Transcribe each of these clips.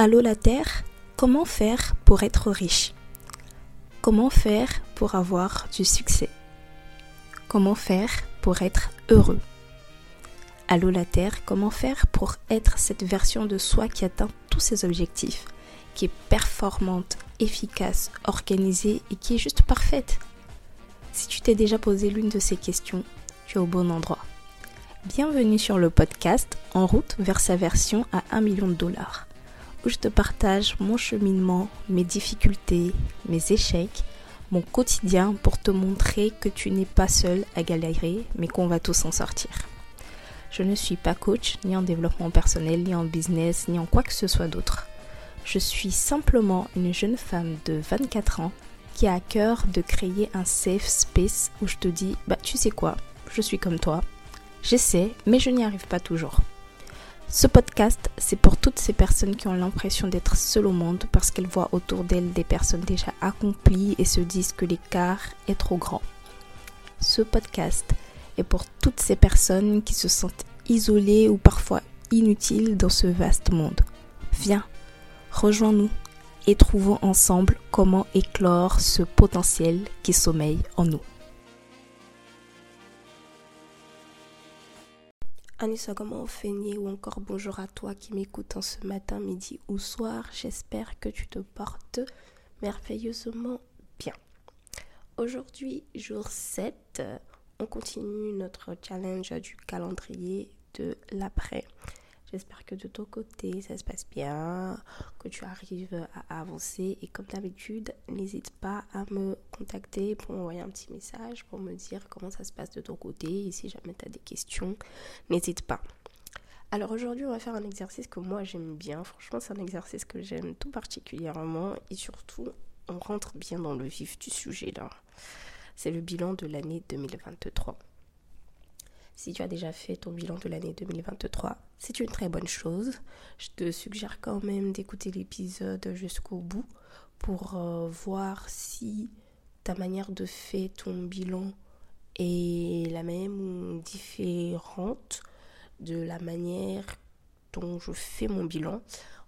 Allô la Terre, comment faire pour être riche? Comment faire pour avoir du succès? Comment faire pour être heureux? Allô la Terre, comment faire pour être cette version de soi qui atteint tous ses objectifs, qui est performante, efficace, organisée et qui est juste parfaite? Si tu t'es déjà posé l'une de ces questions, tu es au bon endroit. Bienvenue sur le podcast En route vers sa version à 1 million de dollars où je te partage mon cheminement, mes difficultés, mes échecs, mon quotidien pour te montrer que tu n'es pas seul à galérer, mais qu'on va tous en sortir. Je ne suis pas coach, ni en développement personnel, ni en business, ni en quoi que ce soit d'autre. Je suis simplement une jeune femme de 24 ans qui a à cœur de créer un safe space où je te dis, bah tu sais quoi, je suis comme toi. J'essaie, mais je n'y arrive pas toujours. Ce podcast, c'est pour toutes ces personnes qui ont l'impression d'être seules au monde parce qu'elles voient autour d'elles des personnes déjà accomplies et se disent que l'écart est trop grand. Ce podcast est pour toutes ces personnes qui se sentent isolées ou parfois inutiles dans ce vaste monde. Viens, rejoins-nous et trouvons ensemble comment éclore ce potentiel qui sommeille en nous. Comment on ou encore bonjour à toi qui m'écoutes en ce matin, midi ou soir? J'espère que tu te portes merveilleusement bien. Aujourd'hui, jour 7, on continue notre challenge du calendrier de l'après. J'espère que de ton côté, ça se passe bien, que tu arrives à avancer. Et comme d'habitude, n'hésite pas à me contacter pour m'envoyer un petit message, pour me dire comment ça se passe de ton côté. Et si jamais tu as des questions, n'hésite pas. Alors aujourd'hui, on va faire un exercice que moi j'aime bien. Franchement, c'est un exercice que j'aime tout particulièrement. Et surtout, on rentre bien dans le vif du sujet là. C'est le bilan de l'année 2023. Si tu as déjà fait ton bilan de l'année 2023, c'est une très bonne chose. Je te suggère quand même d'écouter l'épisode jusqu'au bout pour euh, voir si ta manière de faire ton bilan est la même ou différente de la manière dont je fais mon bilan.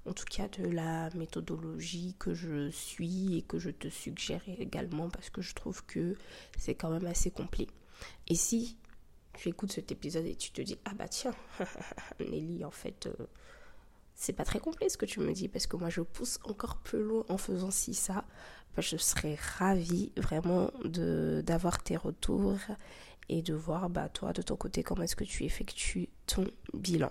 En tout cas, de la méthodologie que je suis et que je te suggère également parce que je trouve que c'est quand même assez complet. Et si tu écoutes cet épisode et tu te dis ah bah tiens Nelly en fait euh, c'est pas très complet ce que tu me dis parce que moi je pousse encore plus loin en faisant ci ça bah, je serais ravie vraiment de d'avoir tes retours et de voir bah toi de ton côté comment est-ce que tu effectues ton bilan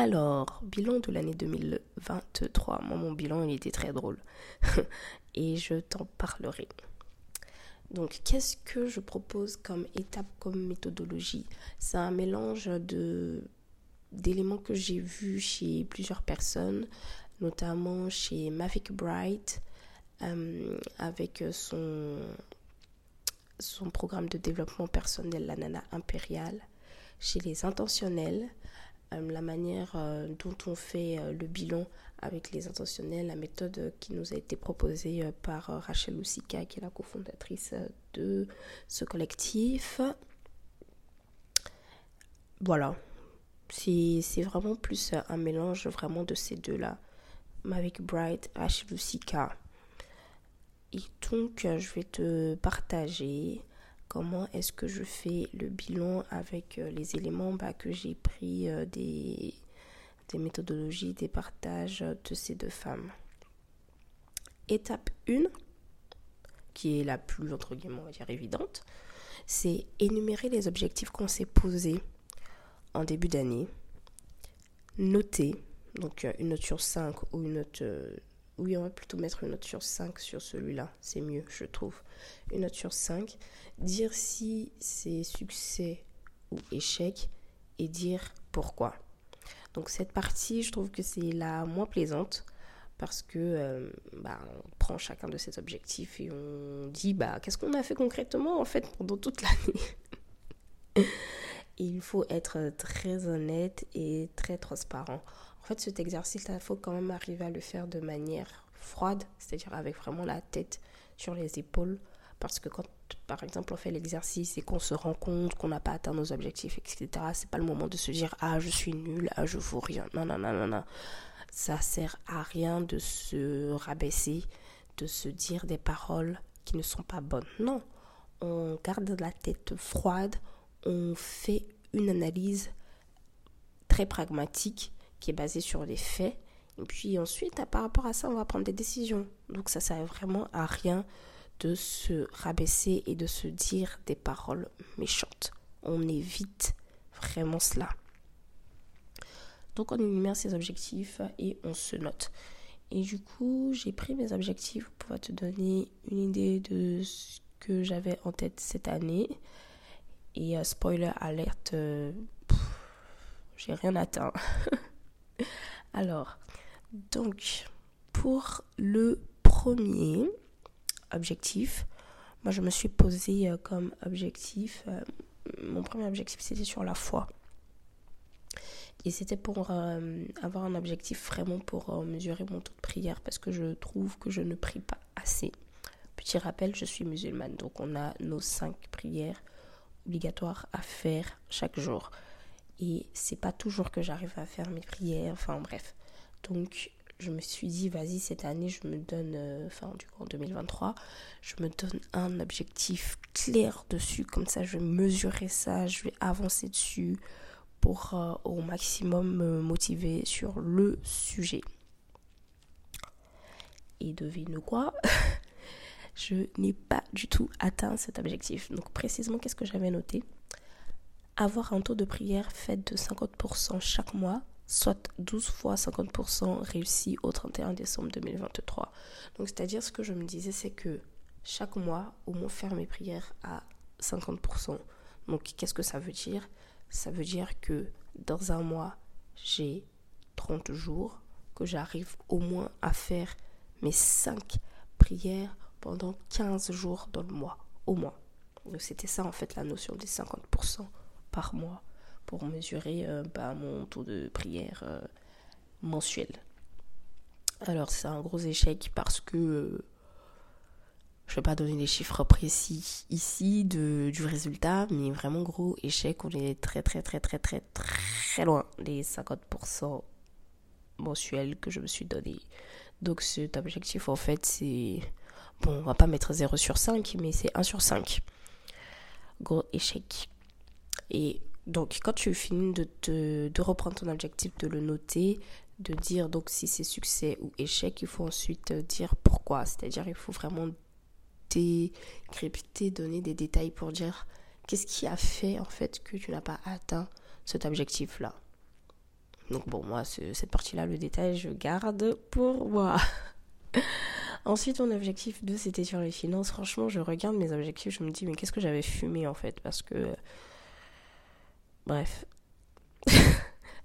alors, bilan de l'année 2023. Moi, mon bilan, il était très drôle. et je t'en parlerai. Donc, qu'est-ce que je propose comme étape, comme méthodologie? C'est un mélange d'éléments que j'ai vus chez plusieurs personnes, notamment chez Mavic Bright, euh, avec son, son programme de développement personnel, la nana impériale, chez les intentionnels, euh, la manière euh, dont on fait le bilan avec les intentionnels, la méthode qui nous a été proposée euh, par euh, Rachel Oussika, qui est la cofondatrice euh, de ce collectif. Voilà, c'est vraiment plus un mélange vraiment de ces deux-là. Mavic Bright, Rachel Oussika. Et donc, je vais te partager comment est-ce que je fais le bilan avec les éléments bah, que j'ai pris des des méthodologies, des partages de ces deux femmes. Étape 1, qui est la plus, entre guillemets, on dire, évidente, c'est énumérer les objectifs qu'on s'est posés en début d'année, noter, donc euh, une note sur 5 ou une note... Euh, oui, on va plutôt mettre une note sur 5 sur celui-là, c'est mieux, je trouve. Une note sur 5, dire si c'est succès ou échec et dire pourquoi. Donc cette partie, je trouve que c'est la moins plaisante parce que euh, bah, on prend chacun de ses objectifs et on dit bah qu'est-ce qu'on a fait concrètement en fait pendant toute l'année? il faut être très honnête et très transparent. En fait, cet exercice, il faut quand même arriver à le faire de manière froide, c'est-à-dire avec vraiment la tête sur les épaules, parce que quand, par exemple, on fait l'exercice et qu'on se rend compte qu'on n'a pas atteint nos objectifs, etc., c'est pas le moment de se dire Ah, je suis nul, ah, je vaux rien. Non, non, non, non, non. Ça sert à rien de se rabaisser, de se dire des paroles qui ne sont pas bonnes. Non, on garde la tête froide, on fait une analyse très pragmatique qui est basée sur les faits. Et puis ensuite, par rapport à ça, on va prendre des décisions. Donc ça sert vraiment à rien de se rabaisser et de se dire des paroles méchantes. On évite vraiment cela. Donc on énumère ses objectifs et on se note. Et du coup, j'ai pris mes objectifs pour te donner une idée de ce que j'avais en tête cette année. Et euh, spoiler alerte, euh, j'ai rien atteint. Alors, donc, pour le premier objectif, moi je me suis posé euh, comme objectif, mon premier objectif c'était sur la foi. Et c'était pour avoir un objectif vraiment pour mesurer mon taux de prière parce que je trouve que je ne prie pas assez. Petit rappel, je suis musulmane, donc on a nos cinq prières obligatoires à faire chaque jour. Et c'est pas toujours que j'arrive à faire mes prières, enfin bref. Donc je me suis dit, vas-y, cette année, je me donne, euh, enfin du coup en 2023, je me donne un objectif clair dessus, comme ça je vais mesurer ça, je vais avancer dessus pour euh, au maximum me motiver sur le sujet. Et devine quoi? Je n'ai pas du tout atteint cet objectif. Donc précisément, qu'est-ce que j'avais noté? Avoir un taux de prière fait de 50% chaque mois, soit 12 fois 50% réussi au 31 décembre 2023. Donc c'est-à-dire ce que je me disais, c'est que chaque mois, au moins faire mes prières à 50%. Donc qu'est-ce que ça veut dire? Ça veut dire que dans un mois, j'ai 30 jours, que j'arrive au moins à faire mes 5 prières pendant 15 jours dans le mois, au moins. Donc c'était ça en fait la notion des 50% par mois pour mesurer euh, bah, mon taux de prière euh, mensuel. Alors c'est un gros échec parce que euh, je vais pas donner les chiffres précis ici de, du résultat, mais vraiment gros échec, on est très très très très très très loin des 50% mensuels que je me suis donné. Donc cet objectif en fait c'est Bon, on va pas mettre 0 sur 5, mais c'est 1 sur 5. Gros échec. Et donc, quand tu finis de, de reprendre ton objectif, de le noter, de dire donc si c'est succès ou échec, il faut ensuite dire pourquoi. C'est-à-dire, il faut vraiment décrypter, donner des détails pour dire qu'est-ce qui a fait en fait que tu n'as pas atteint cet objectif-là. Donc bon, moi, cette partie-là, le détail, je garde pour moi. Ensuite, mon objectif 2, c'était sur les finances. Franchement, je regarde mes objectifs, je me dis, mais qu'est-ce que j'avais fumé en fait? Parce que. Bref.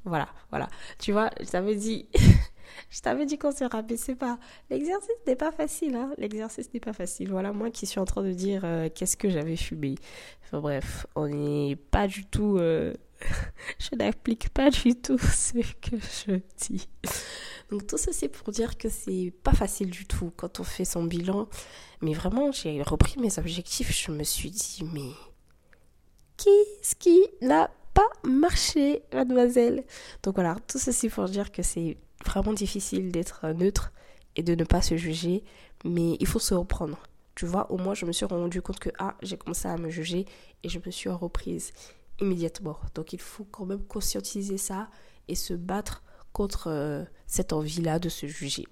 voilà, voilà. Tu vois, je t'avais dit. je t'avais dit qu'on se rabaissait pas. L'exercice n'est pas facile, hein. L'exercice n'est pas facile. Voilà, moi qui suis en train de dire euh, qu'est-ce que j'avais fumé. Enfin bref, on n'est pas du tout. Euh, je n'applique pas du tout ce que je dis. Donc tout c'est pour dire que c'est pas facile du tout quand on fait son bilan. Mais vraiment, j'ai repris mes objectifs. Je me suis dit, mais qu'est-ce qui n'a pas marché, mademoiselle Donc voilà, tout ceci pour dire que c'est vraiment difficile d'être neutre et de ne pas se juger. Mais il faut se reprendre. Tu vois, au moins je me suis rendu compte que ah, j'ai commencé à me juger et je me suis reprise immédiatement. Donc il faut quand même conscientiser ça et se battre contre euh, cette envie-là de se juger.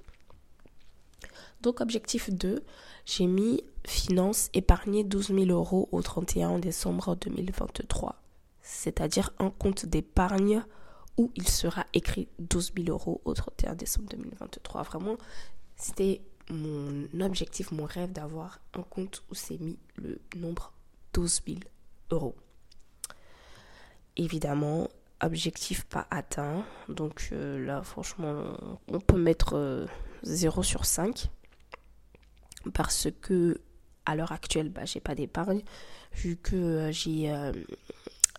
Donc objectif 2, j'ai mis finance épargner 12 000 euros au 31 décembre 2023. C'est-à-dire un compte d'épargne où il sera écrit 12 000 euros au 31 décembre 2023. Vraiment, c'était mon objectif, mon rêve d'avoir un compte où c'est mis le nombre 12 000 euros. Évidemment, objectif pas atteint. Donc euh, là, franchement, on peut mettre 0 euh, sur 5. Parce que à l'heure actuelle, bah, j'ai pas d'épargne. Vu que euh,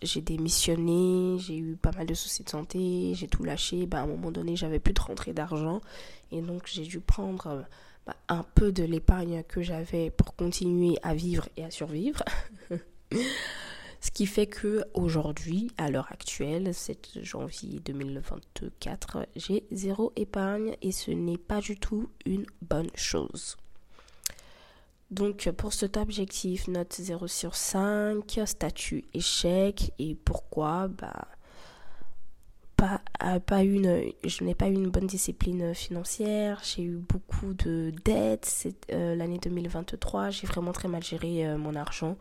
j'ai démissionné, j'ai eu pas mal de soucis de santé, j'ai tout lâché. Bah, à un moment donné, j'avais plus de rentrée d'argent. Et donc, j'ai dû prendre bah, un peu de l'épargne que j'avais pour continuer à vivre et à survivre. Ce qui fait que aujourd'hui, à l'heure actuelle, 7 janvier 2024, j'ai zéro épargne et ce n'est pas du tout une bonne chose. Donc pour cet objectif, note 0 sur 5, statut échec. Et pourquoi? Bah pas, pas une, je n'ai pas eu une bonne discipline financière, j'ai eu beaucoup de dettes, euh, l'année 2023, j'ai vraiment très mal géré euh, mon argent.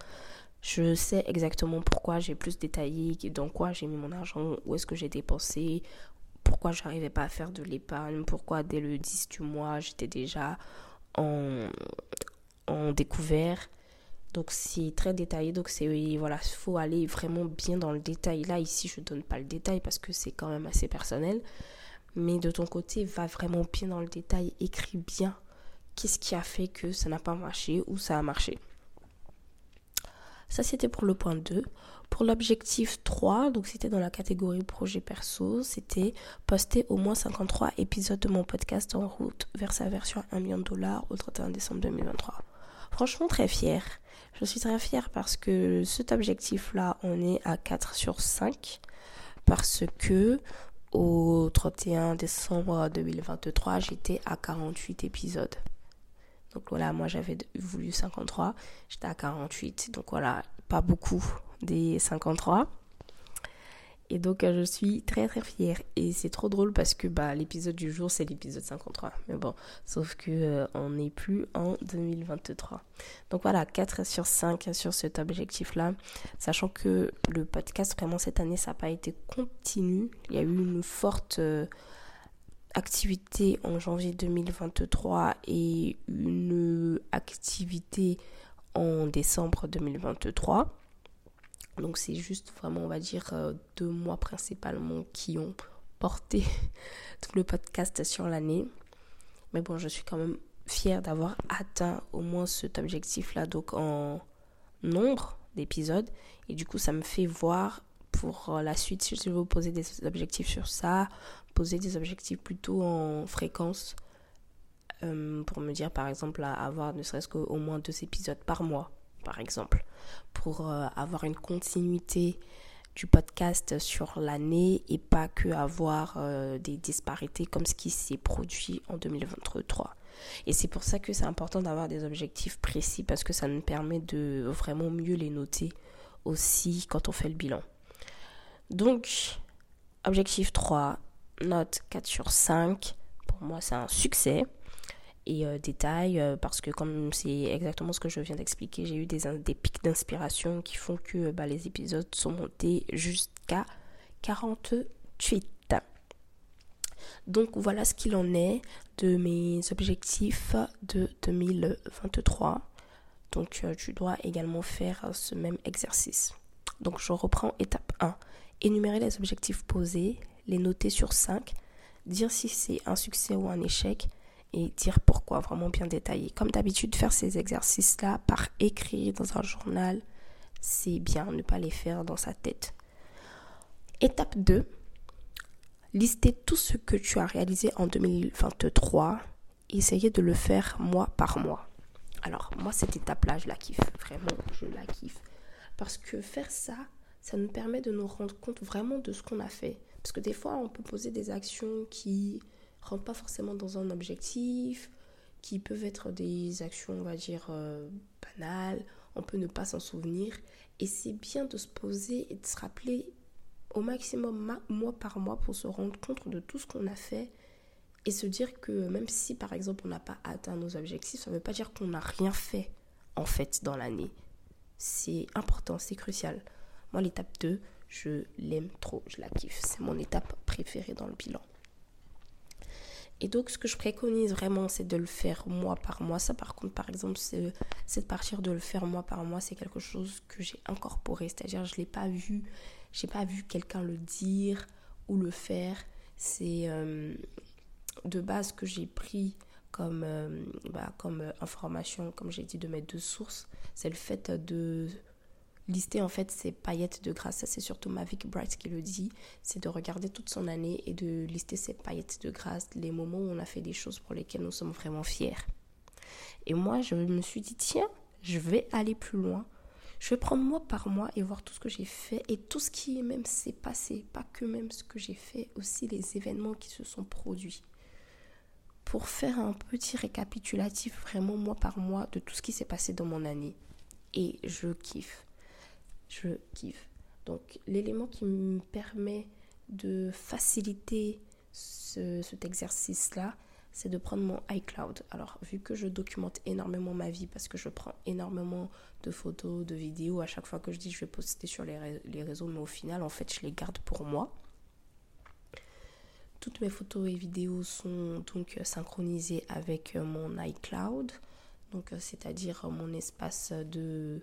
Je sais exactement pourquoi j'ai plus détaillé dans quoi j'ai mis mon argent, où est-ce que j'ai dépensé, pourquoi je n'arrivais pas à faire de l'épargne, pourquoi dès le 10 du mois j'étais déjà en, découvert. Donc c'est très détaillé. Donc c'est voilà, il faut aller vraiment bien dans le détail. Là ici, je donne pas le détail parce que c'est quand même assez personnel. Mais de ton côté, va vraiment bien dans le détail, écris bien qu'est-ce qui a fait que ça n'a pas marché ou ça a marché. Ça c'était pour le point 2. Pour l'objectif 3, donc c'était dans la catégorie projet perso, c'était poster au moins 53 épisodes de mon podcast en route vers sa version 1 million de dollars au 31 décembre 2023. Franchement très fière. Je suis très fière parce que cet objectif-là, on est à 4 sur 5. Parce que au 31 décembre 2023, j'étais à 48 épisodes. Donc voilà, moi j'avais voulu 53, j'étais à 48. Donc voilà, pas beaucoup des 53. Et donc, euh, je suis très très fière. Et c'est trop drôle parce que bah, l'épisode du jour, c'est l'épisode 53. Mais bon, sauf que euh, on n'est plus en 2023. Donc voilà, 4 sur 5 sur cet objectif-là. Sachant que le podcast, vraiment, cette année, ça n'a pas été continu. Il y a eu une forte euh, activité en janvier 2023 et une activité en décembre 2023. Donc c'est juste vraiment, on va dire, euh, deux mois principalement qui ont porté tout le podcast sur l'année. Mais bon, je suis quand même fière d'avoir atteint au moins cet objectif-là, donc en nombre d'épisodes. Et du coup, ça me fait voir pour la suite, si je veux poser des objectifs sur ça, poser des objectifs plutôt en fréquence. Euh, pour me dire par exemple à avoir ne serait-ce qu'au moins deux épisodes par mois par exemple, pour euh, avoir une continuité du podcast sur l'année et pas que avoir euh, des disparités comme ce qui s'est produit en 2023. Et c'est pour ça que c'est important d'avoir des objectifs précis parce que ça nous permet de vraiment mieux les noter aussi quand on fait le bilan. Donc, objectif 3, note 4 sur 5. Pour moi, c'est un succès et euh, détails euh, parce que comme c'est exactement ce que je viens d'expliquer, j'ai eu des, pics d'inspiration qui font que bah, les épisodes sont montés jusqu'à 48. Donc voilà ce qu'il en est de mes objectifs de 2023. Donc euh, tu dois également faire ce même exercice. Donc je reprends étape 1. Énumérer les objectifs posés, les noter sur 5, dire si c'est un succès ou un échec, et dire pourquoi vraiment bien détaillé. Comme d'habitude, faire ces exercices-là par écrit dans un journal, c'est bien, ne pas les faire dans sa tête. Étape 2, lister tout ce que tu as réalisé en 2023 et essayer de le faire mois par mois. Alors, moi, cette étape-là, je la kiffe. Vraiment, je la kiffe. Parce que faire ça, ça nous permet de nous rendre compte vraiment de ce qu'on a fait. Parce que des fois, on peut poser des actions qui rentrent pas forcément dans un objectif, qui peuvent être des actions, on va dire, euh, banales, on peut ne pas s'en souvenir. Et c'est bien de se poser et de se rappeler au maximum mois par mois pour se rendre compte de tout ce qu'on a fait et se dire que même si par exemple on n'a pas atteint nos objectifs, ça ne veut pas dire qu'on n'a rien fait en fait dans l'année. C'est important, c'est crucial. Moi l'étape 2, je l'aime trop, je la kiffe. C'est mon étape préférée dans le bilan. Et donc, ce que je préconise vraiment, c'est de le faire mois par mois. Ça, par contre, par exemple, c'est de partir de le faire mois par mois, c'est quelque chose que j'ai incorporé. C'est-à-dire, je ne l'ai pas vu, j'ai pas vu quelqu'un le dire ou le faire. C'est euh, de base que j'ai pris comme, euh, bah, comme euh, information, comme j'ai dit, de mes deux sources. C'est le fait de lister en fait ses paillettes de grâce. Ça, c'est surtout Mavic Bright qui le dit. C'est de regarder toute son année et de lister ses paillettes de grâce, les moments où on a fait des choses pour lesquelles nous sommes vraiment fiers. Et moi, je me suis dit, tiens, je vais aller plus loin. Je vais prendre mois par mois et voir tout ce que j'ai fait et tout ce qui même s'est passé. Pas que même ce que j'ai fait, aussi les événements qui se sont produits. Pour faire un petit récapitulatif vraiment mois par mois de tout ce qui s'est passé dans mon année. Et je kiffe. Je kiffe. Donc l'élément qui me permet de faciliter cet exercice-là, c'est de prendre mon iCloud. Alors, vu que je documente énormément ma vie parce que je prends énormément de photos, de vidéos, à chaque fois que je dis je vais poster sur les, les réseaux, mais au final, en fait, je les garde pour moi. Toutes mes photos et vidéos sont donc synchronisées avec mon iCloud, donc c'est-à-dire mon espace de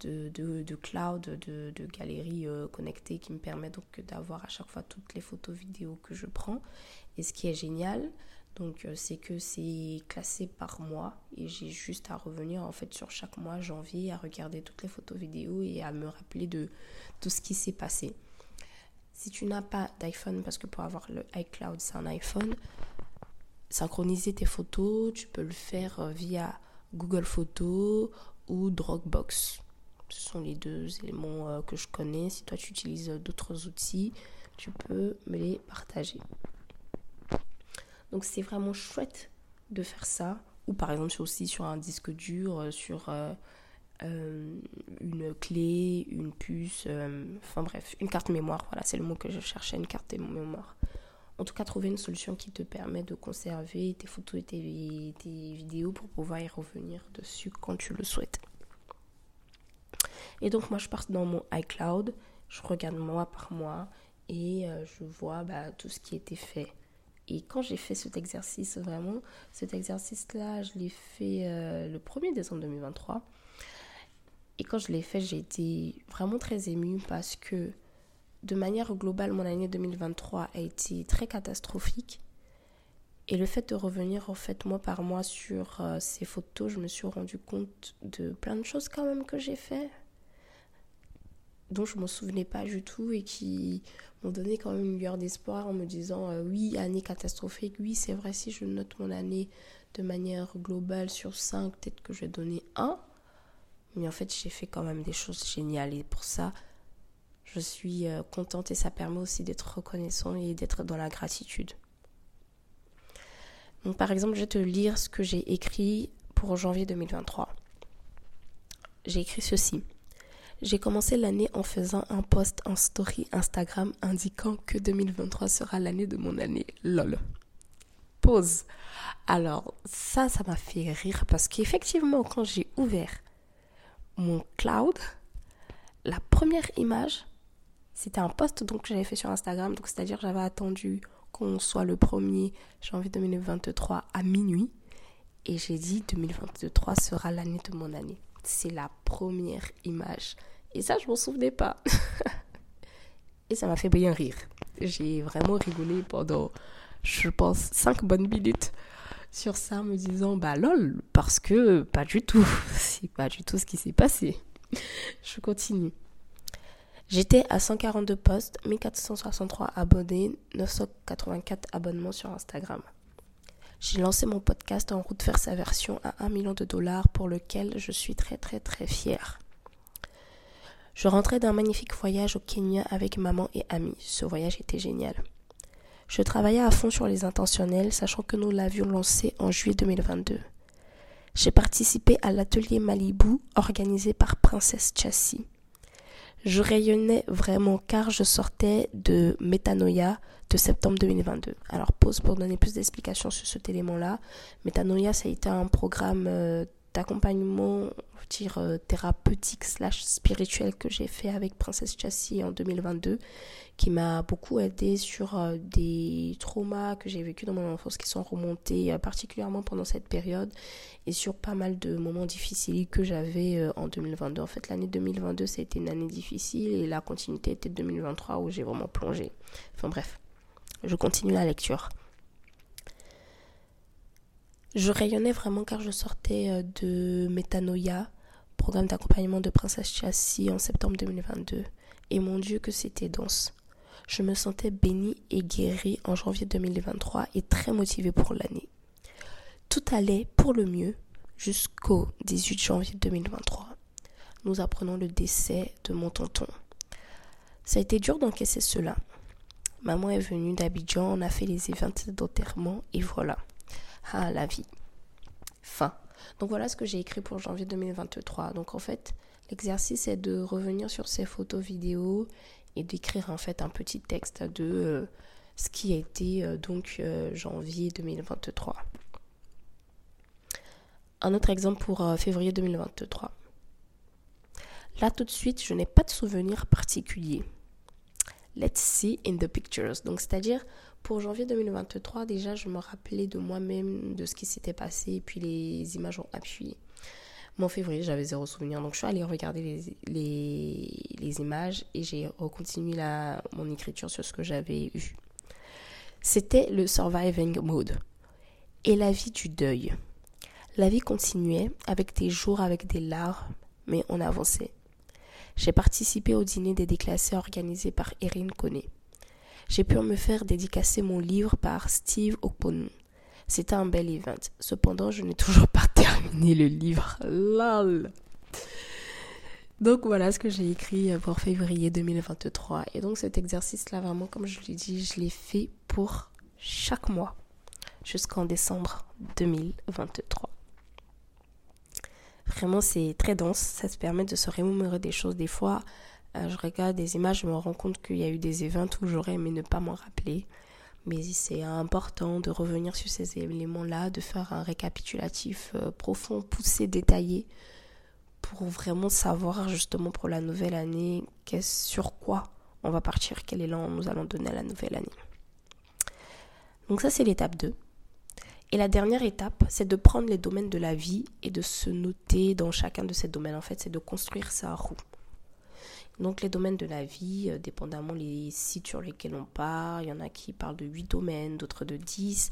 de, cloud, de, de galeries euh, connectées qui me permet donc d'avoir à chaque fois toutes les photos vidéos que je prends. Et ce qui est génial, donc euh, c'est que c'est classé par mois et j'ai juste à revenir en fait sur chaque mois janvier à regarder toutes les photos vidéos et à me rappeler de tout ce qui s'est passé. Si tu n'as pas d'iPhone, parce que pour avoir le iCloud c'est un iPhone, synchroniser tes photos, tu peux le faire euh, via Google Photos ou Dropbox. Ce sont les deux éléments euh, que je connais. Si toi tu utilises d'autres outils, tu peux me les partager. Donc c'est vraiment chouette de faire ça. Ou par exemple aussi sur un disque dur, euh, sur euh, une clé, une puce, enfin bref, une carte mémoire. Voilà, c'est le mot que je cherchais, une carte mémoire. En tout cas, trouver une solution qui te permet de conserver tes photos et tes, tes vidéos pour pouvoir y revenir dessus quand tu le souhaites. Et donc moi je pars dans mon iCloud, je regarde mois par mois et euh, je vois bah, tout ce qui était fait. Et quand j'ai fait cet exercice, vraiment, cet exercice-là, je l'ai fait euh, le 1er décembre 2023. Et quand je l'ai fait, j'ai été vraiment très émue parce que de manière globale, mon année 2023 a été très catastrophique. Et le fait de revenir en fait mois par mois sur euh, ces photos, je me suis rendu compte de plein de choses quand même que j'ai fait dont je ne m'en souvenais pas du tout et qui m'ont donné quand même une lueur d'espoir en me disant euh, oui, année catastrophique, oui, c'est vrai, si je note mon année de manière globale sur 5, peut-être que je vais donner 1. Mais en fait, j'ai fait quand même des choses géniales et pour ça, je suis euh, contente et ça permet aussi d'être reconnaissant et d'être dans la gratitude. Donc par exemple, je vais te lire ce que j'ai écrit pour janvier 2023. J'ai écrit ceci. J'ai commencé l'année en faisant un post en story Instagram indiquant que 2023 sera l'année de mon année. LOL. Pause. Alors, ça, ça m'a fait rire parce qu'effectivement, quand j'ai ouvert mon cloud, la première image, c'était un post donc, que j'avais fait sur Instagram. Donc, c'est-à-dire, j'avais attendu qu'on soit le 1er janvier 2023 à minuit. Et j'ai dit 2023 sera l'année de mon année. C'est la première image. Et ça, je m'en souvenais pas. et ça m'a fait bien rire. J'ai vraiment rigolé pendant, je pense, 5 bonnes minutes sur ça, me disant, bah lol, parce que pas du tout. C'est pas du tout ce qui s'est passé. je continue. J'étais à 142 posts, 1463 abonnés, 984 abonnements sur Instagram. J'ai lancé mon podcast en route vers sa version à 1 million de dollars pour lequel je suis très très très fière. Je rentrais d'un magnifique voyage au Kenya avec maman et amis. Ce voyage était génial. Je travaillais à fond sur les intentionnels, sachant que nous l'avions lancé en juillet 2022. J'ai participé à l'atelier Malibu organisé par Princesse Chassis. Je rayonnais vraiment car je sortais de Metanoia de septembre 2022. Alors pause pour donner plus d'explications sur cet élément-là. Metanoia, ça a été un programme euh, d'accompagnement dire euh, thérapeutique slash spirituel que j'ai fait avec Princesse Chassis en 2022 qui m'a beaucoup aidé sur euh, des traumas que j'ai vécu dans mon enfance qui sont remontés euh, particulièrement pendant cette période et sur pas mal de moments difficiles que j'avais en 2022. En fait, l'année 2022, ça a été une année difficile et la continuité était 2023 où j'ai vraiment plongé. Enfin bref, je continue la lecture. Je rayonnais vraiment car je sortais euh, de Metanoia, programme d'accompagnement de Princesse Chassis en septembre 2022. Et mon Dieu que c'était dense. Je me sentais bénie et guérie en janvier 2023 et très motivée pour l'année. Tout allait pour le mieux jusqu'au 18 janvier 2023. nous apprenons le décès de mon tonton. Ça a été dur d'encaisser cela. Maman est venue d'Abidjan, on a fait les événements d'enterrement et voilà. Ah, la vie. Fin. Donc voilà ce que j'ai écrit pour janvier 2023. Donc en fait, l'exercice est de revenir sur ces photos vidéos et d'écrire en fait un petit texte de euh, ce qui a été euh, donc euh, janvier 2023. Un autre exemple pour février 2023. Là tout de suite, je n'ai pas de souvenir particulier. Let's see in the pictures. Donc c'est-à-dire pour janvier 2023, déjà je me rappelais de moi-même, de ce qui s'était passé, et puis les images ont appuyé. Mon février, j'avais zéro souvenir. Donc, je suis allée regarder les, images et j'ai recontinué la, mon écriture sur ce que j'avais vu. C'était le surviving mode et la vie du deuil. La vie continuait avec des jours avec des larmes, mais on avançait. J'ai participé au dîner des déclassés organisé par Erin Kone. J'ai pu me faire dédicacer mon livre par Steve Okpon. C'était un bel event. Cependant, je n'ai toujours pas terminé le livre. Lol. Donc voilà ce que j'ai écrit pour février 2023. Et donc cet exercice-là, vraiment, comme je l'ai dit, je l'ai fait pour chaque mois jusqu'en décembre 2023. Vraiment, c'est très dense. Ça se permet de se remémorer des choses. Des fois, je regarde des images, je me rends compte qu'il y a eu des événements où j'aurais aimé ne pas m'en rappeler. Mais c'est important de revenir sur ces éléments-là, de faire un récapitulatif euh, profond, poussé, détaillé, pour vraiment savoir justement pour la nouvelle année sur quoi on va partir, quel élan nous allons donner à la nouvelle année. Donc ça c'est l'étape 2. Et la dernière étape, c'est de prendre les domaines de la vie et de se noter dans chacun de ces domaines. En fait, c'est de construire sa roue. Donc les domaines de la vie, euh, dépendamment les sites sur lesquels on part, il y en a qui parlent de 8 domaines, d'autres de 10.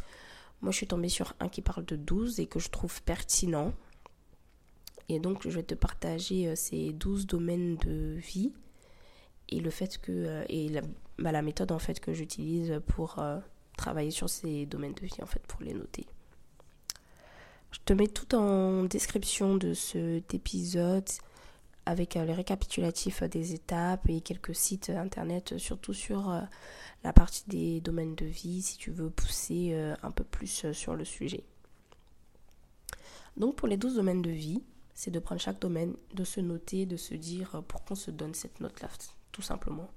Moi je suis tombée sur un qui parle de 12 et que je trouve pertinent. Et donc je vais te partager euh, ces 12 domaines de vie et le fait que euh, et la, bah, la méthode en fait que j'utilise pour travailler sur ces domaines de vie en fait pour les noter. Je te mets tout en description de cet épisode avec euh, les récapitulatifs des étapes et quelques sites internet, surtout sur euh, la partie des domaines de vie, si tu veux pousser euh, un peu plus sur le sujet. Donc pour les 12 domaines de vie, c'est de prendre chaque domaine, de se noter, de se dire pourquoi on se donne cette note-là, tout simplement.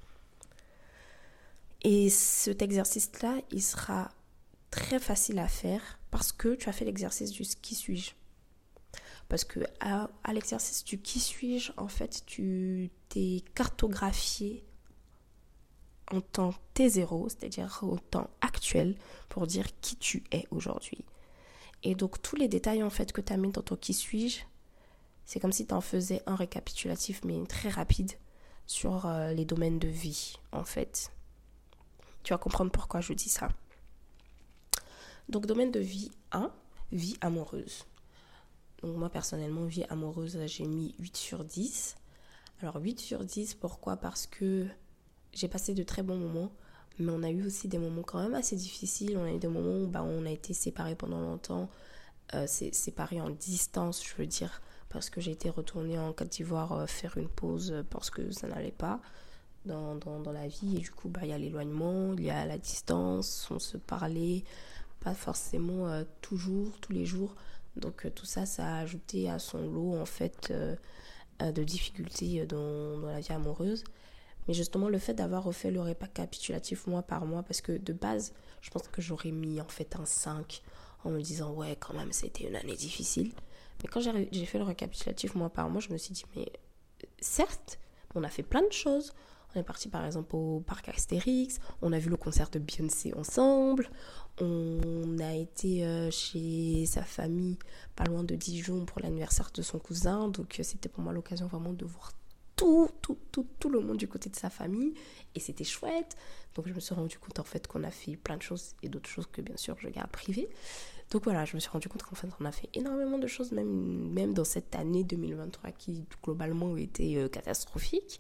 Et cet exercice-là, il sera très facile à faire parce que tu as fait l'exercice du qui suis-je. Parce que à, l'exercice du qui suis-je, en fait, tu t'es cartographié en temps T0, c'est-à-dire au temps actuel, pour dire qui tu es aujourd'hui. Et donc tous les détails en fait que tu as mis dans ton qui suis-je, c'est comme si tu en faisais un récapitulatif mais très rapide sur euh, les domaines de vie en fait. Tu vas comprendre pourquoi je dis ça. Donc domaine de vie 1, vie amoureuse. Donc moi personnellement, vie amoureuse, j'ai mis 8 sur 10. Alors 8 sur 10, pourquoi? Parce que j'ai passé de très bons moments, mais on a eu aussi des moments quand même assez difficiles. On a eu des moments où bah, on a été séparés pendant longtemps, euh, séparés en distance, je veux dire, parce que j'ai été retournée en Côte d'Ivoire euh, faire une pause parce que ça n'allait pas dans, dans, la vie. Et du coup, bah, il y a l'éloignement, il y a la distance, on se parlait, pas forcément euh, toujours, tous les jours. Donc euh, tout ça, ça a ajouté à son lot en fait euh, euh, de difficultés dans, la vie amoureuse. Mais justement, le fait d'avoir refait le récapitulatif mois par mois, parce que de base, je pense que j'aurais mis en fait un 5 en me disant ouais quand même c'était une année difficile. Mais quand j'ai fait le récapitulatif mois par mois, je me suis dit mais certes, on a fait plein de choses. On est parti par exemple au parc Astérix, on a vu le concert de Beyoncé ensemble, on a été euh, chez sa famille pas loin de Dijon pour l'anniversaire de son cousin, donc euh, c'était pour moi l'occasion vraiment de voir tout, tout, tout, tout le monde du côté de sa famille et c'était chouette. Donc je me suis rendu compte en fait qu'on a fait plein de choses et d'autres choses que bien sûr je garde privées. Donc voilà, je me suis rendu compte qu'en fait on a fait énormément de choses même, même dans cette année 2023 qui globalement était euh, catastrophique.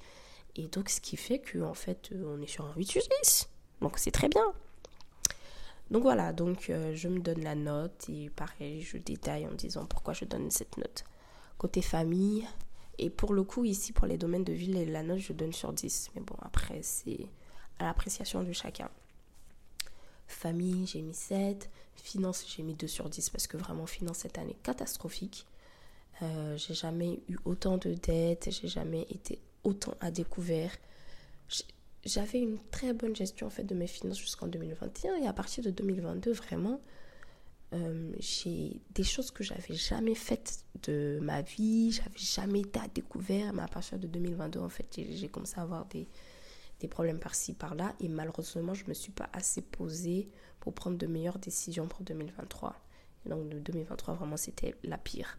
Et donc, ce qui fait qu'en fait, euh, on est sur un 8 sur 10. Donc, c'est très bien. Donc voilà, donc euh, je me donne la note et pareil, je détaille en disant pourquoi je donne cette note. Côté famille, Et pour le coup, ici, pour les domaines de ville la note, je donne sur 10. Mais bon, après, c'est à l'appréciation de chacun. Famille, j'ai mis 7. Finance, j'ai mis 2 sur 10 parce que vraiment, finance cette année, catastrophique. Euh, j'ai jamais eu autant de dettes, j'ai jamais été autant à découvert. J'avais une très bonne gestion en fait de mes finances jusqu'en 2021 et à partir de 2022 vraiment euh, j'ai des choses que j'avais jamais faites de ma vie, j'avais jamais été à découvert, mais à partir de 2022 en fait j'ai commencé à avoir des, des problèmes par-ci par-là et malheureusement je me suis pas assez posée pour prendre de meilleures décisions pour 2023. Et donc 2023 vraiment c'était la pire.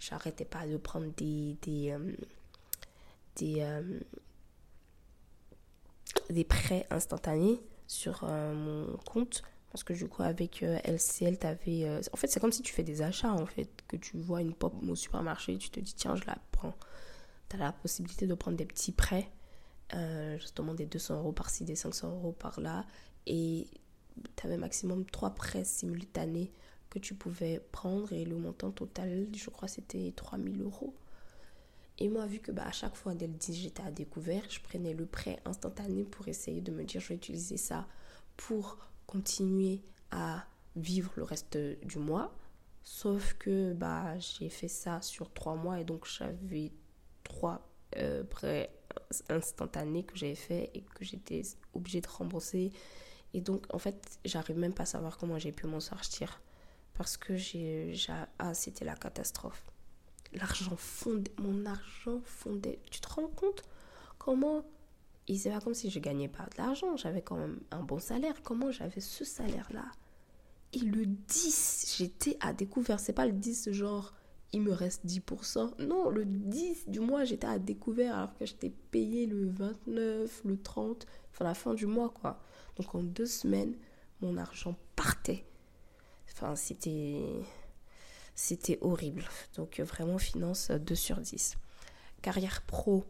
J'arrêtais pas de prendre des des euh, des, euh, des prêts instantanés sur euh, mon compte. Parce que du coup avec LCL t'avais en fait c'est comme si tu fais des achats en fait que tu vois une pop au supermarché tu te dis tiens je la prends. Tu as la possibilité de prendre des petits prêts justement des 200 euros par-ci des 500 euros par-là. Et tu avais maximum trois prêts simultanés que tu pouvais prendre et le montant total, je crois, c'était 3000 euros. Et moi, vu que bah, à chaque fois, dès le 10, j'étais à découvert, je prenais le prêt instantané pour essayer de me dire, je vais utiliser ça pour continuer à vivre le reste du mois. Sauf que bah, j'ai fait ça sur trois mois et donc j'avais trois euh, prêts instantanés que j'avais fait et que j'étais obligée de rembourser. Et donc, en fait, j'arrive même pas à savoir comment j'ai pu m'en sortir parce que j'ai, ah, c'était la catastrophe. L'argent fondait, mon argent fondait. Tu te rends compte comment il c'est pas comme si je gagnais pas de l'argent, j'avais quand même un bon salaire. Comment j'avais ce salaire-là? Et le 10, j'étais à découvert. C'est pas le 10 genre il me reste 10%. Non, le 10 du mois, j'étais à découvert alors que j'étais payé le 29, le 30, enfin la fin du mois quoi. Donc en deux semaines, mon argent partait. Enfin, c'était, c'était horrible. Donc, vraiment, finance 2 sur 10. Carrière pro,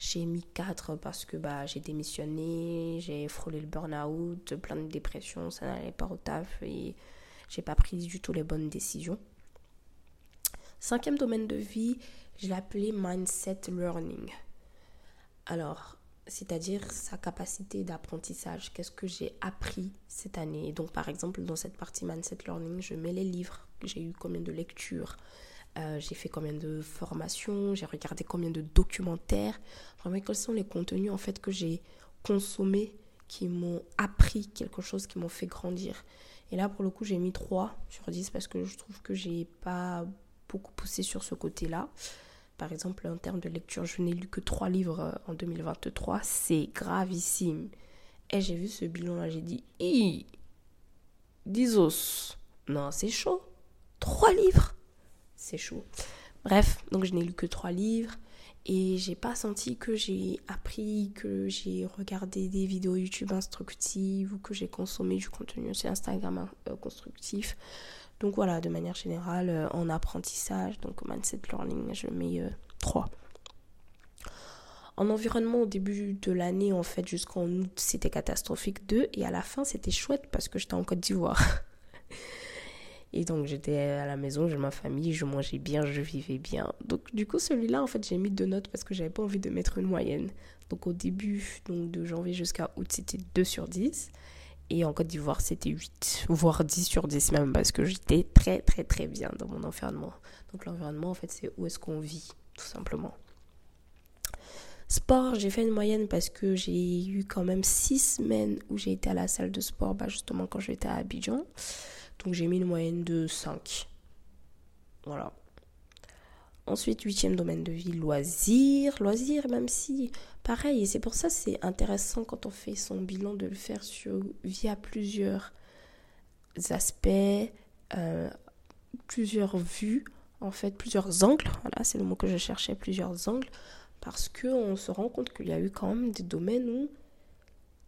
j'ai mis 4 parce que bah, j'ai démissionné, j'ai frôlé le burn-out, plein de dépression, ça n'allait pas au taf et j'ai pas pris du tout les bonnes décisions. Cinquième domaine de vie, je l'ai appelé mindset learning. Alors, c'est-à-dire sa capacité d'apprentissage. Qu'est-ce que j'ai appris cette année? Donc, par exemple, dans cette partie Mindset Learning, je mets les livres. J'ai eu combien de lectures euh, J'ai fait combien de formations J'ai regardé combien de documentaires Vraiment, quels sont les contenus en fait que j'ai consommés qui m'ont appris quelque chose, qui m'ont fait grandir. Et là, pour le coup, j'ai mis 3 sur 10 parce que je trouve que j'ai pas beaucoup poussé sur ce côté-là. Par exemple, en termes de lecture, je n'ai lu que trois livres euh, en 2023. C'est gravissime. Et j'ai vu ce bilan-là, j'ai dit, Hi, Dizos. Non, c'est chaud. Trois livres. C'est chaud. Bref, donc je n'ai lu que trois livres. Et j'ai pas senti que j'ai appris, que j'ai regardé des vidéos YouTube instructives ou que j'ai consommé du contenu sur Instagram euh, constructif. Donc voilà, de manière générale, euh, en apprentissage, donc mindset learning, je mets 3. Euh, en environnement, au début de l'année, en fait, jusqu'en août, c'était catastrophique 2. Et à la fin, c'était chouette parce que j'étais en Côte d'Ivoire. et donc, j'étais à la maison, j'ai ma famille, je mangeais bien, je vivais bien. Donc, du coup, celui-là, en fait, j'ai mis deux notes parce que j'avais pas envie de mettre une moyenne. Donc, au début, donc de janvier jusqu'à août, c'était 2 sur 10. Et en Côte d'Ivoire, c'était 8, voire 10 sur 10 même, parce que j'étais très, très, très bien dans mon environnement. Donc l'environnement, en fait, c'est où est-ce qu'on vit, tout simplement. Sport, j'ai fait une moyenne parce que j'ai eu quand même 6 semaines où j'ai été à la salle de sport, bah justement quand j'étais à Abidjan. Donc j'ai mis une moyenne de 5. Voilà. Ensuite, huitième domaine de vie, loisirs. Loisirs, même si, pareil, et c'est pour ça c'est intéressant quand on fait son bilan de le faire sur, via plusieurs aspects, euh, plusieurs vues, en fait, plusieurs angles. Voilà, c'est le mot que je cherchais, plusieurs angles. Parce qu'on se rend compte qu'il y a eu quand même des domaines où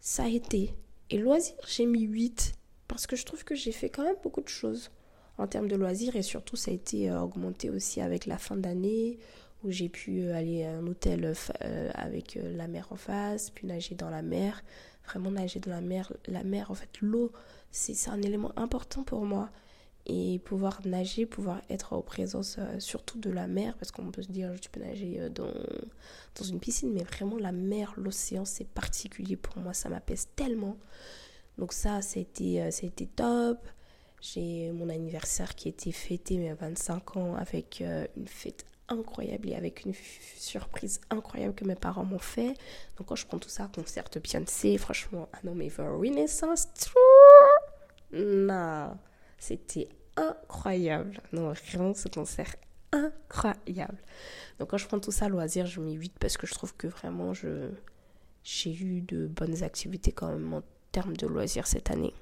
ça a été. Et loisirs, j'ai mis 8 parce que je trouve que j'ai fait quand même beaucoup de choses en termes de loisirs et surtout ça a été euh, augmenté aussi avec la fin d'année où j'ai pu euh, aller à un hôtel euh, avec la mer en face, puis nager dans la mer. Vraiment nager dans la mer. La mer, en fait, l'eau, c'est un élément important pour moi. et pouvoir nager, pouvoir être en présence surtout de la mer, parce qu'on peut se dire tu peux nager dans, dans une piscine, mais vraiment la mer, l'océan, c'est particulier pour moi, ça m'apaise tellement. Donc ça, été, euh, été top. J'ai mon anniversaire qui été fêté, mes 25 ans, avec une fête incroyable et avec une surprise incroyable que mes parents m'ont fait. Donc quand je prends tout ça, concert de Beyoncé, franchement, ah non mais Renaissance non c'était incroyable. Non, vraiment, ce concert incroyable. Donc quand je prends tout ça loisir, je mets 8 parce que je trouve que vraiment j'ai eu de bonnes activités quand même termes de loisirs cette année.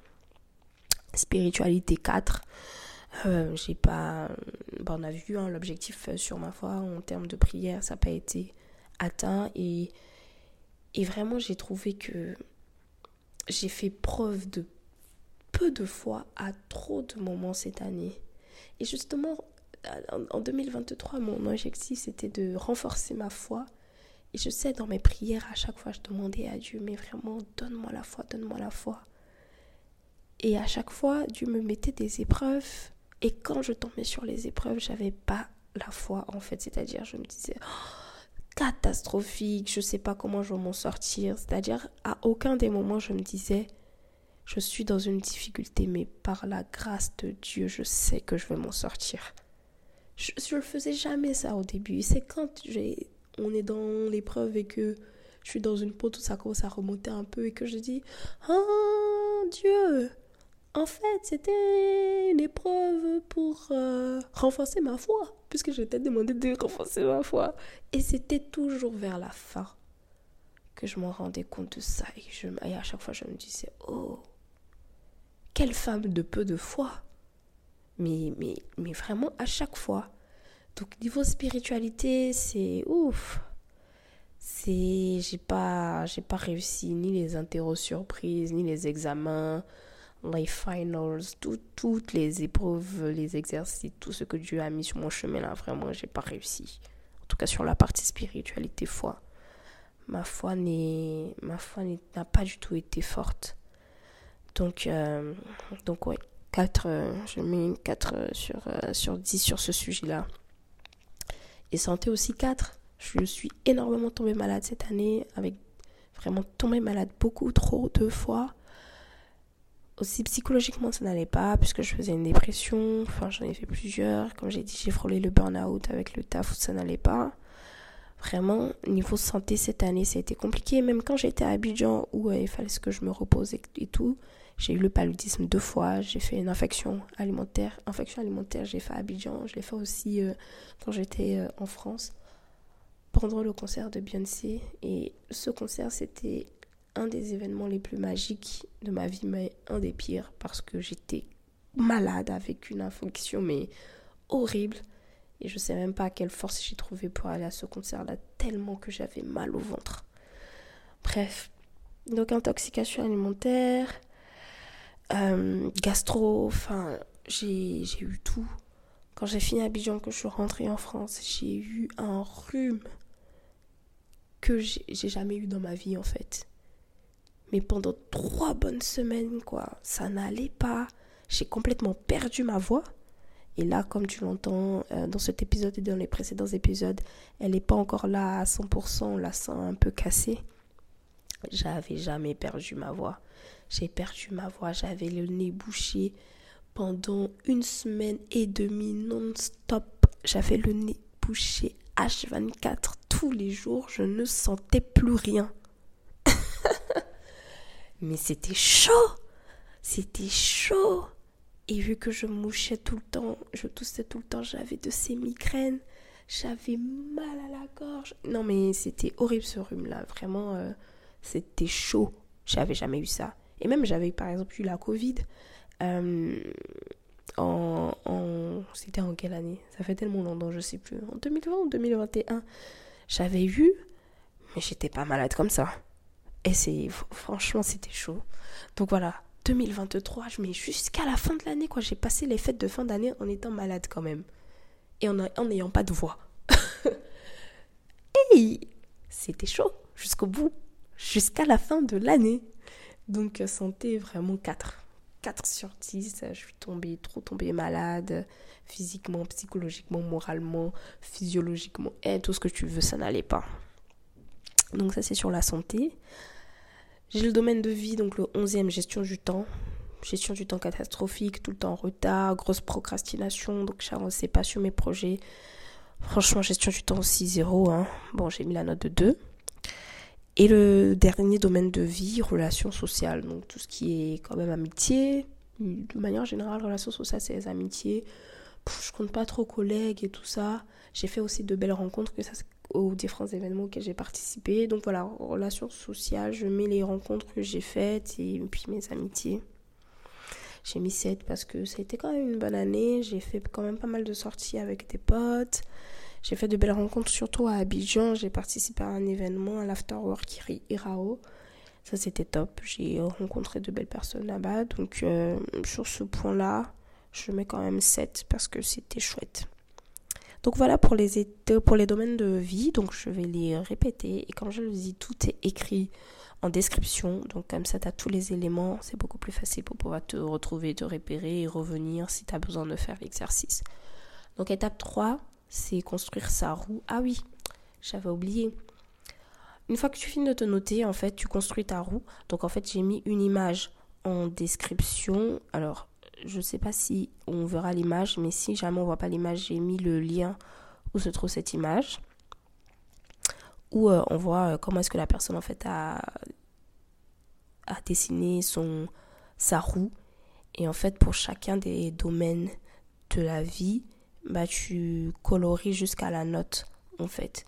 Spiritualité 4. Euh, j'ai pas bon, on a vu hein, l'objectif sur ma foi en termes de prière, ça n'a pas été atteint et et vraiment j'ai trouvé que j'ai fait preuve de peu de fois à trop de moments cette année. Et justement, en 2023, mon objectif, c'était de renforcer ma foi. Et je sais, dans mes prières, à chaque fois, je demandais à Dieu, mais vraiment, donne-moi la foi, donne-moi la foi. Et à chaque fois, Dieu me mettait des épreuves. Et quand je tombais sur les épreuves, j'avais pas la foi, en fait. C'est-à-dire, je me disais, oh, catastrophique, je sais pas comment je vais m'en sortir. C'est-à-dire, à aucun des moments, je me disais, je suis dans une difficulté, mais par la grâce de Dieu, je sais que je vais m'en sortir. Je ne faisais jamais ça au début. C'est quand j'ai, on est dans l'épreuve et que je suis dans une peau, tout ça commence à remonter un peu et que je dis Oh Dieu, en fait, c'était une épreuve pour euh, renforcer ma foi, puisque je t'ai demandé de renforcer ma foi. Et c'était toujours vers la fin que je m'en rendais compte de ça. Et, je, et à chaque fois, je me disais Oh, quelle femme de peu de foi. Mais, mais, mais vraiment à chaque fois. Donc niveau spiritualité, c'est ouf. C'est j'ai pas j'ai pas réussi ni les interros surprises, ni les examens, les finals, toutes les épreuves, les exercices, tout ce que Dieu a mis sur mon chemin là, vraiment, j'ai pas réussi. En tout cas sur la partie spiritualité foi. Ma foi n'est ma foi n'a pas du tout été forte. Donc, euh, donc ouais, 4, euh, je mets 4 euh, sur, sur 10 sur ce sujet-là. Et santé aussi 4. Je suis énormément tombée malade cette année, avec vraiment tombée malade beaucoup trop de fois. Aussi psychologiquement ça n'allait pas puisque je faisais une dépression, enfin j'en ai fait plusieurs. Comme j'ai dit, j'ai frôlé le burn-out avec le taf ça n'allait pas. Vraiment, niveau santé cette année, ça a été compliqué. Même quand j'étais à Abidjan où il fallait que je me repose et tout, j'ai eu le paludisme deux fois, j'ai fait une infection alimentaire. Infection alimentaire, j'ai fait à Abidjan, je l'ai fait aussi euh, quand j'étais euh, en France pendant le concert de Beyoncé. Et ce concert, c'était un des événements les plus magiques de ma vie, mais un des pires parce que j'étais malade avec une infection, mais horrible. Et je sais même pas quelle force j'ai trouvé pour aller à ce concert-là, tellement que j'avais mal au ventre. Bref, donc intoxication alimentaire, euh, gastro, enfin, j'ai eu tout. Quand j'ai fini à Abidjan, que je suis rentrée en France, j'ai eu un rhume que j'ai jamais eu dans ma vie en fait. Mais pendant trois bonnes semaines, quoi, ça n'allait pas. J'ai complètement perdu ma voix. Et là, comme tu l'entends euh, dans cet épisode et dans les précédents épisodes, elle n'est pas encore là à 100%, on la sent un peu cassée. J'avais jamais perdu ma voix. J'ai perdu ma voix, j'avais le nez bouché pendant une semaine et demie non-stop. J'avais le nez bouché H24 tous les jours, je ne sentais plus rien. Mais c'était chaud, c'était chaud. Et vu que je mouchais tout le temps, je toussais tout le temps, j'avais de ces migraines, j'avais mal à la gorge. Non mais c'était horrible ce rhume-là, vraiment, euh, c'était chaud. J'avais jamais eu ça. Et même j'avais par exemple eu la Covid. Euh, en, c'était en quelle année? Ça fait tellement longtemps, je sais plus. En 2020 ou 2021. J'avais eu, mais j'étais pas malade comme ça. Et c'est franchement c'était chaud. Donc voilà, 2023, je mets jusqu'à la fin de l'année quoi. J'ai passé les fêtes de fin d'année en étant malade quand même et en n'ayant pas de voix. et c'était chaud jusqu'au bout, jusqu'à la fin de l'année. Donc euh, santé vraiment 4. 4 sur 10. Je suis tombée, trop tombée malade, physiquement, psychologiquement, moralement, physiologiquement, et tout ce que tu veux, ça n'allait pas. Donc ça c'est sur la santé. J'ai le domaine de vie, donc le 11e, gestion du temps. Gestion du temps catastrophique, tout le temps en retard, grosse procrastination, donc j'avançais pas sur mes projets. Franchement, gestion du temps aussi zéro. Hein. Bon, j'ai mis la note de 2. Et le dernier domaine de vie, relations sociales. Donc tout ce qui est quand même amitié. De manière générale, relations sociales, c'est les amitiés. je compte pas trop collègues et tout ça. J'ai fait aussi de belles rencontres que ça, aux différents événements auxquels j'ai participé. Donc voilà, relations sociales, je mets les rencontres que j'ai faites et puis mes amitiés. J'ai mis 7 parce que ça a été quand même une bonne année. J'ai fait quand même pas mal de sorties avec des potes. J'ai fait de belles rencontres, surtout à Abidjan. J'ai participé à un événement, à l'Afterwork Irao. Ça, c'était top. J'ai rencontré de belles personnes là-bas. Donc, euh, sur ce point-là, je mets quand même 7 parce que c'était chouette. Donc voilà pour les, pour les domaines de vie. Donc je vais les répéter. Et comme je le dis, tout est écrit en description. Donc comme ça, tu as tous les éléments. C'est beaucoup plus facile pour pouvoir te retrouver, te repérer et revenir si tu as besoin de faire l'exercice. Donc étape 3, c'est construire sa roue. Ah oui, j'avais oublié. Une fois que tu finis de te noter, en fait, tu construis ta roue. Donc en fait, j'ai mis une image en description. Alors, je ne sais pas si on verra l'image, mais si jamais on voit pas l'image, j'ai mis le lien où se trouve cette image. Où euh, on voit euh, comment est-ce que la personne en fait a, a dessiné son, sa roue. Et en fait, pour chacun des domaines de la vie, bah, tu colories jusqu'à la note, en fait.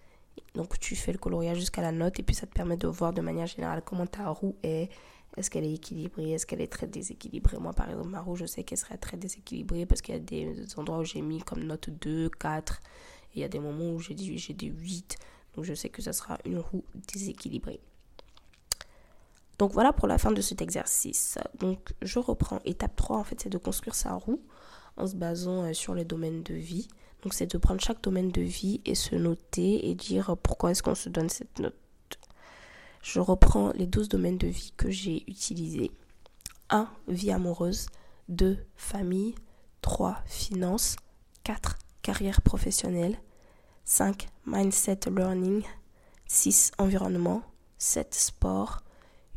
Donc, tu fais le coloriage jusqu'à la note et puis ça te permet de voir de manière générale comment ta roue est. Est-ce qu'elle est équilibrée? Est-ce qu'elle est très déséquilibrée? Moi, par exemple, ma roue, je sais qu'elle serait très déséquilibrée parce qu'il y a des endroits où j'ai mis comme note 2, 4. Et il y a des moments où j'ai dit j'ai des 8. Donc, je sais que ça sera une roue déséquilibrée. Donc, voilà pour la fin de cet exercice. Donc, je reprends. Étape 3, en fait, c'est de construire sa roue en se basant euh, sur les domaines de vie. Donc c'est de prendre chaque domaine de vie et se noter et dire pourquoi est-ce qu'on se donne cette note. Je reprends les 12 domaines de vie que j'ai utilisés. 1. Vie amoureuse. 2. Famille. 3. Finances. 4. Carrière professionnelle. 5. Mindset learning. 6. Environnement. 7. Sport.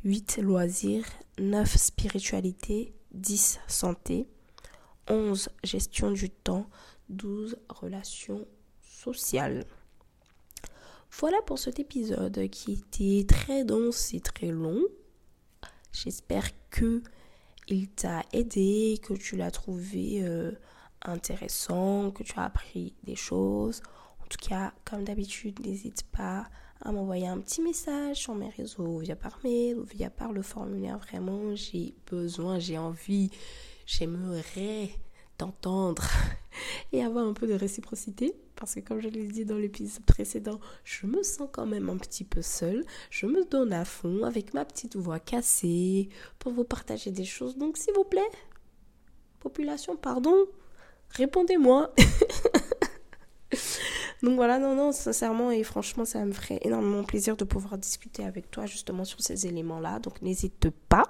8. Loisirs. 9. Spiritualité. 10. Santé. 11. Gestion du temps. 12. Relations sociales. Voilà pour cet épisode qui était très dense et très long. J'espère que il t'a aidé, que tu l'as trouvé euh, intéressant, que tu as appris des choses. En tout cas, comme d'habitude, n'hésite pas à m'envoyer un petit message sur mes réseaux, via par mail ou via par le formulaire. Vraiment, j'ai besoin, j'ai envie, j'aimerais t'entendre et avoir un peu de réciprocité. Parce que comme je l'ai dit dans l'épisode précédent, je me sens quand même un petit peu seule. Je me donne à fond avec ma petite voix cassée pour vous partager des choses. Donc s'il vous plaît, population, pardon, répondez-moi. Donc voilà, non, non, sincèrement et franchement, ça me ferait énormément plaisir de pouvoir discuter avec toi justement sur ces éléments-là. Donc n'hésite pas.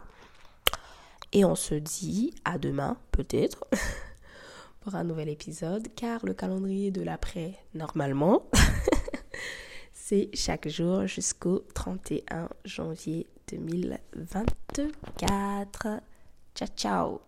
Et on se dit à demain, peut-être, un nouvel épisode, car le calendrier de l'après, normalement, c'est chaque jour jusqu'au 31 janvier 2024. Ciao, ciao